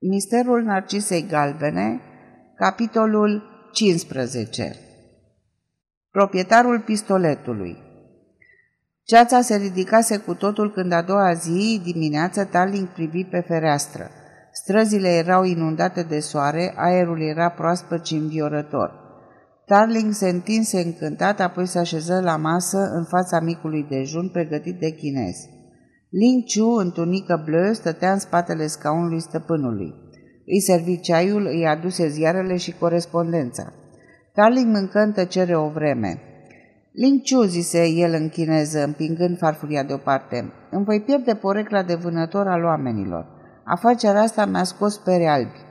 Misterul Narcisei Galbene, capitolul 15 Proprietarul pistoletului Ceața se ridicase cu totul când a doua zi, dimineață, Tarling privi pe fereastră. Străzile erau inundate de soare, aerul era proaspăt și înviorător. Tarling se întinse încântat, apoi se așeză la masă în fața micului dejun pregătit de chinez. Ling Chu, în tunică bleu, stătea în spatele scaunului stăpânului. Îi servi ceaiul, îi aduse ziarele și corespondența. Tarling mâncă în tăcere o vreme. Ling Chu, zise el în chineză, împingând farfuria deoparte, îmi voi pierde porecla de vânător al oamenilor. Afacerea asta mi-a scos pere albi.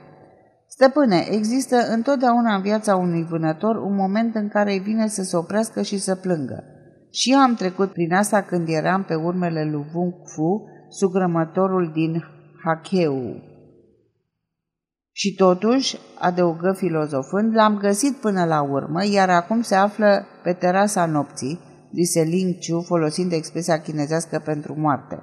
Stăpâne, există întotdeauna în viața unui vânător un moment în care îi vine să se oprească și să plângă. Și eu am trecut prin asta când eram pe urmele lui Wung Fu, sugrămătorul din Hakeu. Și totuși, adăugă filozofând, l-am găsit până la urmă, iar acum se află pe terasa nopții, zise Ling Chu, folosind expresia chinezească pentru moarte.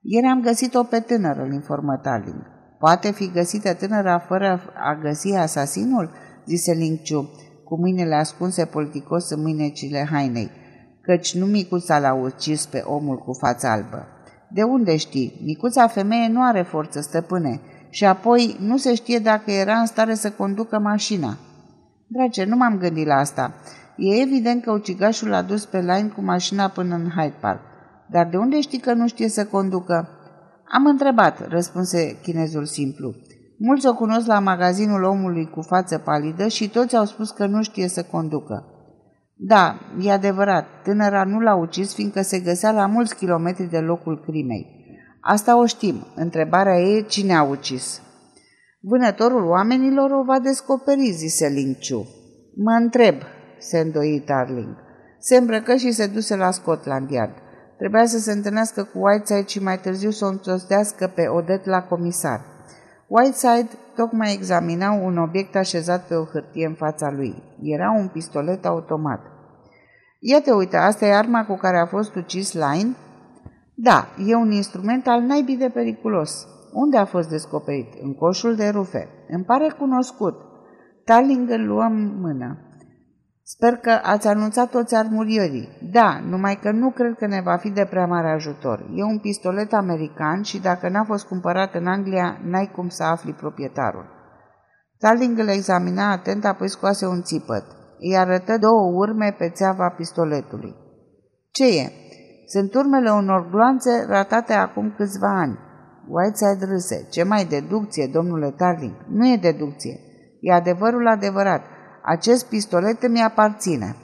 Ieri am găsit-o pe tânără, îl informă Taling. Poate fi găsită tânăra fără a găsi asasinul? zise Ling Chu, cu mâinile ascunse politicos în mânecile hainei căci nu micuța l-a ucis pe omul cu fața albă. De unde știi? Micuța femeie nu are forță stăpâne și apoi nu se știe dacă era în stare să conducă mașina. Drage, nu m-am gândit la asta. E evident că ucigașul l-a dus pe line cu mașina până în Hyde Park. Dar de unde știi că nu știe să conducă? Am întrebat, răspunse chinezul simplu. Mulți o cunosc la magazinul omului cu față palidă și toți au spus că nu știe să conducă. Da, e adevărat, tânăra nu l-a ucis fiindcă se găsea la mulți kilometri de locul crimei. Asta o știm. Întrebarea e cine a ucis. Vânătorul oamenilor o va descoperi, zise Linciu. Mă întreb, se îndoi Darling. Se îmbrăcă și se duse la Scotland Yard. Trebuia să se întâlnească cu Whiteside și mai târziu să o înțostească pe Odet la comisar. Whiteside tocmai examina un obiect așezat pe o hârtie în fața lui. Era un pistolet automat. Iată, uite, asta e arma cu care a fost ucis Line? Da, e un instrument al naibii de periculos. Unde a fost descoperit? În coșul de rufe. Îmi pare cunoscut. Tarling îl luăm mână. Sper că ați anunțat toți armurierii. Da, numai că nu cred că ne va fi de prea mare ajutor. E un pistolet american și dacă n-a fost cumpărat în Anglia, n-ai cum să afli proprietarul. Tarling îl examina atent, apoi scoase un țipăt. Îi arătă două urme pe țeava pistoletului. Ce e? Sunt urmele unor gloanțe ratate acum câțiva ani. Whiteside râse. Ce mai deducție, domnule Tarling? Nu e deducție. E adevărul adevărat. Acest pistolet îmi aparține.